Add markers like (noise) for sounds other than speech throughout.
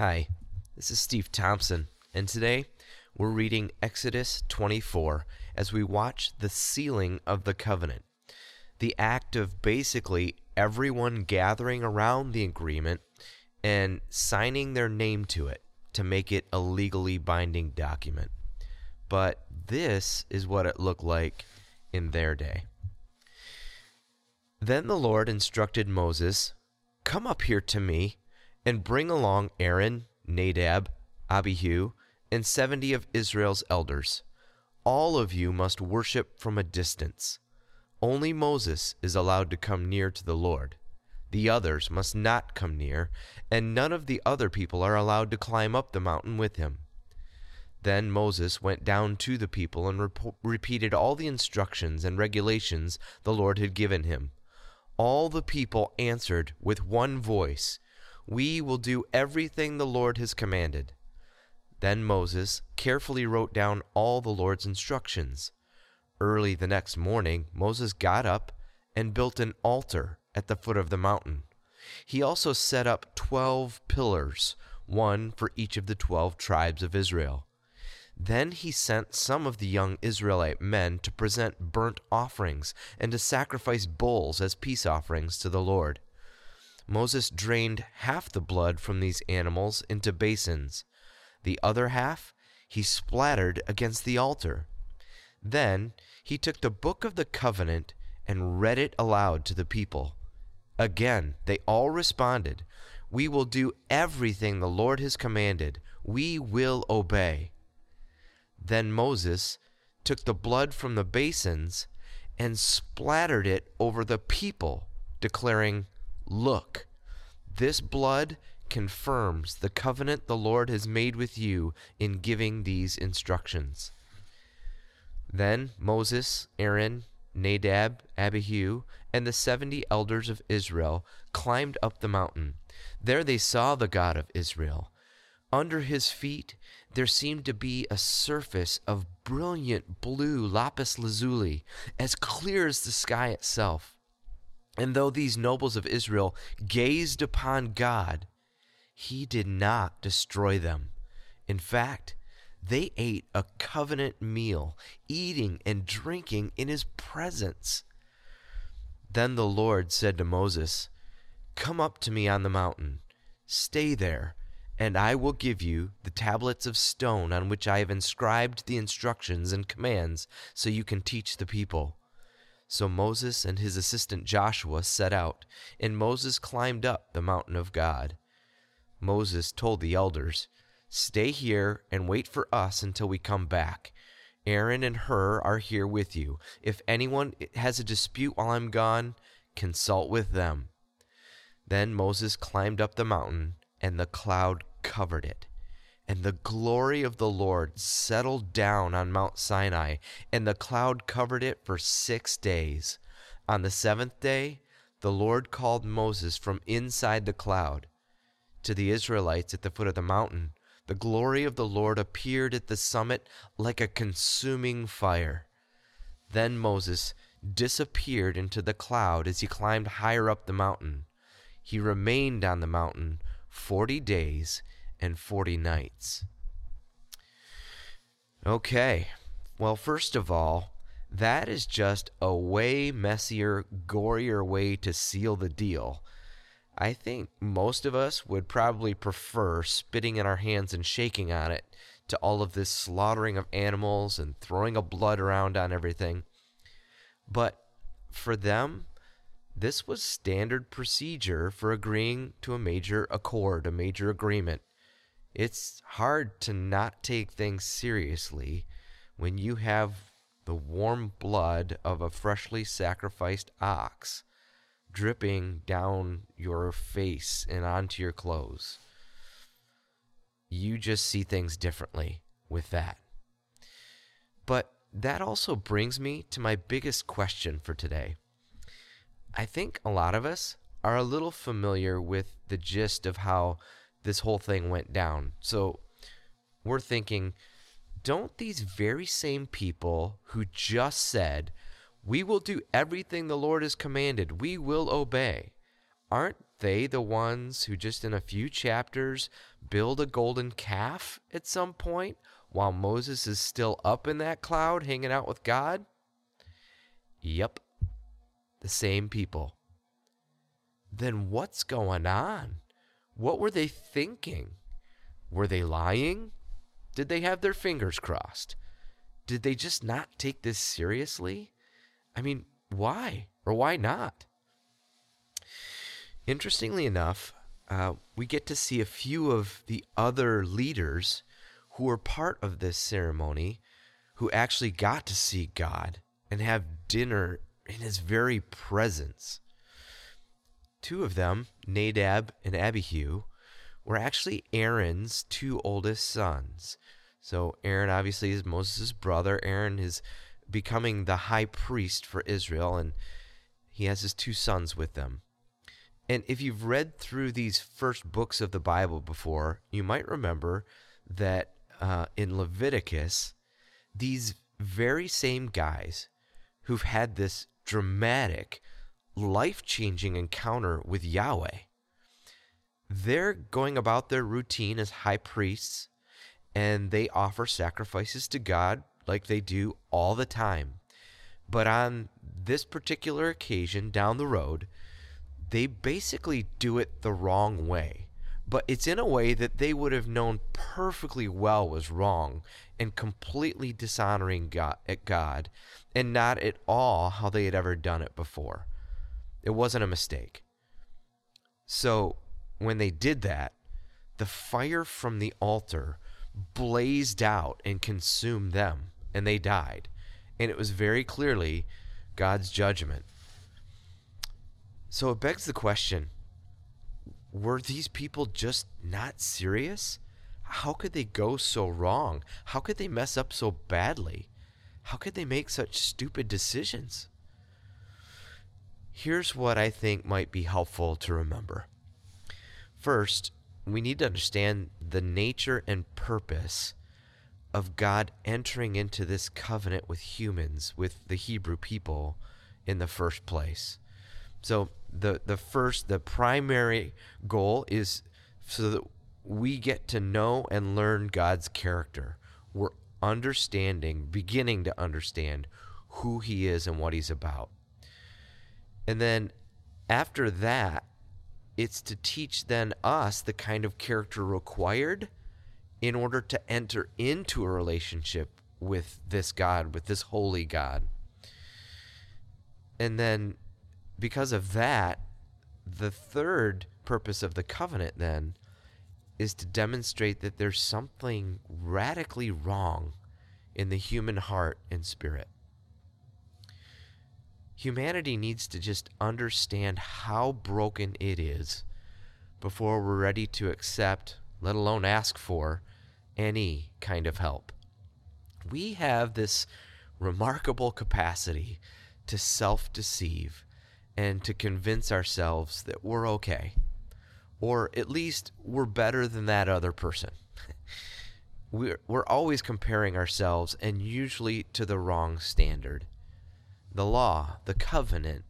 Hi, this is Steve Thompson, and today we're reading Exodus 24 as we watch the sealing of the covenant. The act of basically everyone gathering around the agreement and signing their name to it to make it a legally binding document. But this is what it looked like in their day. Then the Lord instructed Moses, Come up here to me, and bring along Aaron, Nadab, Abihu, and seventy of Israel's elders. All of you must worship from a distance. Only Moses is allowed to come near to the Lord. The others must not come near, and none of the other people are allowed to climb up the mountain with him. Then Moses went down to the people and rep- repeated all the instructions and regulations the Lord had given him. All the people answered with one voice, We will do everything the Lord has commanded. Then Moses carefully wrote down all the Lord's instructions. Early the next morning, Moses got up and built an altar at the foot of the mountain. He also set up twelve pillars, one for each of the twelve tribes of Israel. Then he sent some of the young Israelite men to present burnt offerings and to sacrifice bulls as peace offerings to the Lord. Moses drained half the blood from these animals into basins. The other half he splattered against the altar. Then he took the book of the covenant and read it aloud to the people. Again, they all responded, We will do everything the Lord has commanded. We will obey. Then Moses took the blood from the basins and splattered it over the people, declaring, Look, this blood confirms the covenant the Lord has made with you in giving these instructions. Then Moses, Aaron, Nadab, Abihu, and the seventy elders of Israel climbed up the mountain. There they saw the God of Israel. Under his feet there seemed to be a surface of brilliant blue lapis lazuli, as clear as the sky itself. And though these nobles of Israel gazed upon God, he did not destroy them. In fact, they ate a covenant meal, eating and drinking in his presence. Then the Lord said to Moses, Come up to me on the mountain, stay there, and I will give you the tablets of stone on which I have inscribed the instructions and commands, so you can teach the people. So Moses and his assistant Joshua set out, and Moses climbed up the mountain of God. Moses told the elders, Stay here and wait for us until we come back. Aaron and Hur are here with you. If anyone has a dispute while I'm gone, consult with them. Then Moses climbed up the mountain, and the cloud covered it. And the glory of the Lord settled down on Mount Sinai, and the cloud covered it for six days. On the seventh day, the Lord called Moses from inside the cloud. To the Israelites at the foot of the mountain, the glory of the Lord appeared at the summit like a consuming fire. Then Moses disappeared into the cloud as he climbed higher up the mountain. He remained on the mountain forty days and forty nights. Okay, well, first of all, that is just a way messier, gorier way to seal the deal. I think most of us would probably prefer spitting in our hands and shaking on it to all of this slaughtering of animals and throwing a blood around on everything. But for them, this was standard procedure for agreeing to a major accord, a major agreement. It's hard to not take things seriously when you have the warm blood of a freshly sacrificed ox dripping down your face and onto your clothes. You just see things differently with that. But that also brings me to my biggest question for today. I think a lot of us are a little familiar with the gist of how this whole thing went down. So we're thinking, don't these very same people who just said, we will do everything the Lord has commanded, we will obey, aren't they the ones who just in a few chapters build a golden calf at some point while Moses is still up in that cloud hanging out with God? Yep, the same people. Then what's going on? What were they thinking? Were they lying? Did they have their fingers crossed? Did they just not take this seriously? I mean, why or why not? Interestingly enough, uh, we get to see a few of the other leaders who were part of this ceremony who actually got to see God and have dinner in his very presence. Two of them, Nadab and Abihu, were actually Aaron's two oldest sons. So Aaron obviously is Moses' brother. Aaron is becoming the high priest for Israel, and he has his two sons with them. And if you've read through these first books of the Bible before, you might remember that uh, in Leviticus, these very same guys who've had this dramatic, life changing encounter with Yahweh, they're going about their routine as high priests and they offer sacrifices to God like they do all the time. But on this particular occasion down the road, they basically do it the wrong way. But it's in a way that they would have known perfectly well was wrong and completely dishonoring God, at God and not at all how they had ever done it before. It wasn't a mistake. So when they did that, the fire from the altar blazed out and consumed them, and they died. And it was very clearly God's judgment. So it begs the question were these people just not serious? How could they go so wrong? How could they mess up so badly? How could they make such stupid decisions? Here's what I think might be helpful to remember. First, we need to understand the nature and purpose of God entering into this covenant with humans, with the Hebrew people in the first place. So the the first the primary goal is so that we get to know and learn God's character. We're understanding, beginning to understand who he is and what he's about. And then after that, it's to teach then us the kind of character required in order to enter into a relationship with this God, with this holy God. And then because of that, the third purpose of the covenant then is to demonstrate that there's something radically wrong in the human heart and spirit humanity needs to just understand how broken it is before we're ready to accept, let alone ask for, any kind of help. We have this remarkable capacity to self deceive and to convince ourselves that we're okay, or at least we're better than that other person. (laughs) we're, we're always comparing ourselves and usually to the wrong standard the law, the covenant,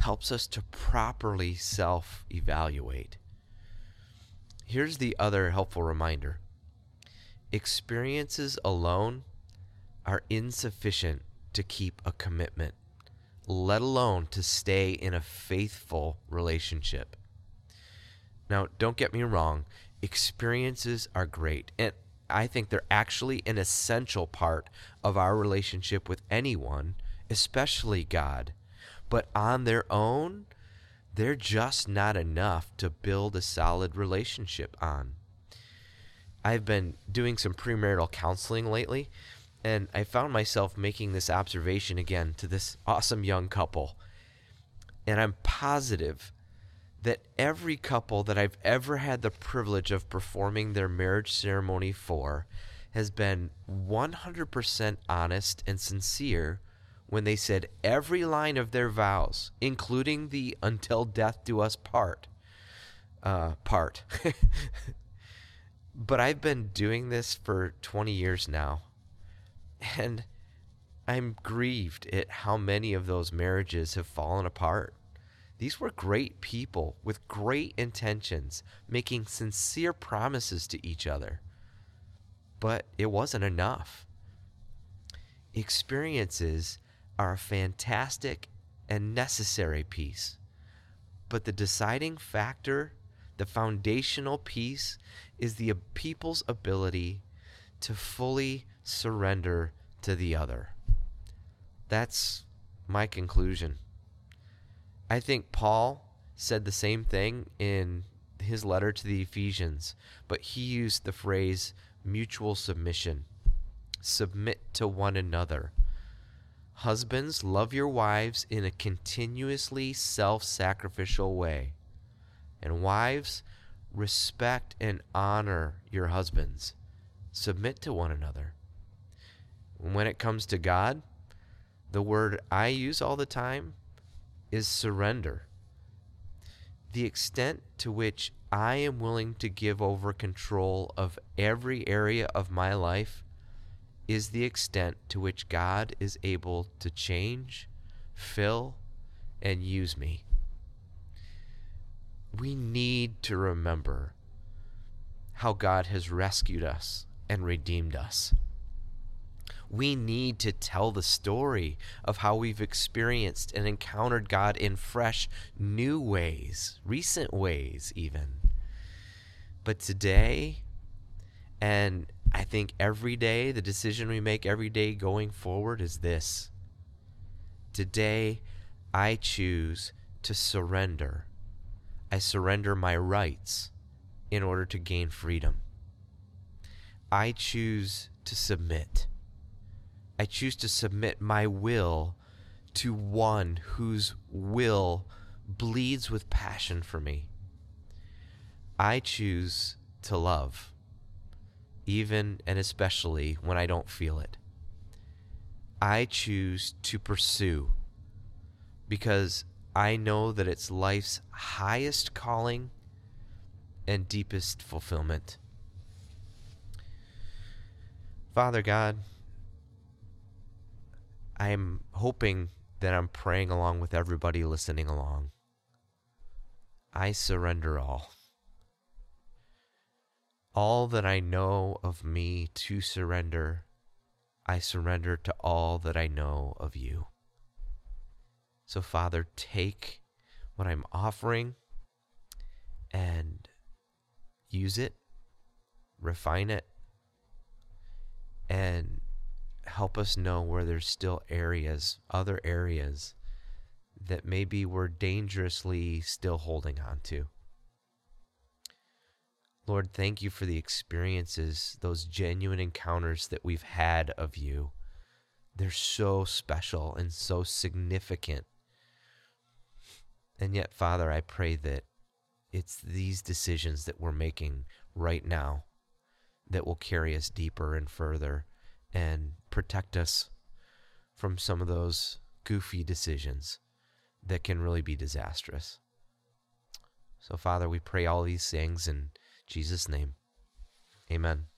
helps us to properly self evaluate. Here's the other helpful reminder experiences alone are insufficient to keep a commitment, let alone to stay in a faithful relationship. Now, don't get me wrong, experiences are great. And I think they're actually an essential part of our relationship with anyone especially God. But on their own, they're just not enough to build a solid relationship on. I've been doing some premarital counseling lately, and I found myself making this observation again to this awesome young couple. And I'm positive that every couple that I've ever had the privilege of performing their marriage ceremony for has been 100% honest and sincere when they said every line of their vows, including the until death do us part uh, part. (laughs) but I've been doing this for 20 years now, and I'm grieved at how many of those marriages have fallen apart. These were great people with great intentions, making sincere promises to each other. But it wasn't enough. Experiences are a fantastic and necessary piece. But the deciding factor, the foundational piece, is the people's ability to fully surrender to the other. That's my conclusion. I think Paul said the same thing in his letter to the Ephesians, but he used the phrase mutual submission. Submit to one another. Husbands, love your wives in a continuously self sacrificial way. And wives, respect and honor your husbands. Submit to one another. When it comes to God, the word I use all the time is surrender. The extent to which I am willing to give over control of every area of my life is the extent to which God is able to change, fill, and use me. We need to remember how God has rescued us and redeemed us we need to tell the story of how we've experienced and encountered God in fresh, new ways, recent ways, even. But today, and I think every day, the decision we make every day going forward is this. Today, I choose to surrender. I surrender my rights in order to gain freedom. I choose to submit. I choose to submit my will to one whose will bleeds with passion for me. I choose to love, even and especially when I don't feel it. I choose to pursue because I know that it's life's highest calling and deepest fulfillment. Father God, I'm hoping that I'm praying along with everybody listening along. I surrender all. All that I know of me to surrender, I surrender to all that I know of you. So, Father, take what I'm offering and use it, refine it, and help us know where there's still areas, other areas that maybe we're dangerously still holding on to. Lord, thank you for the experiences, those genuine encounters that we've had of you. They're so special and so significant. And yet, Father, I pray that it's these decisions that we're making right now that will carry us deeper and further and protect us from some of those goofy decisions that can really be disastrous. So, Father, we pray all these things in Jesus' name. Amen.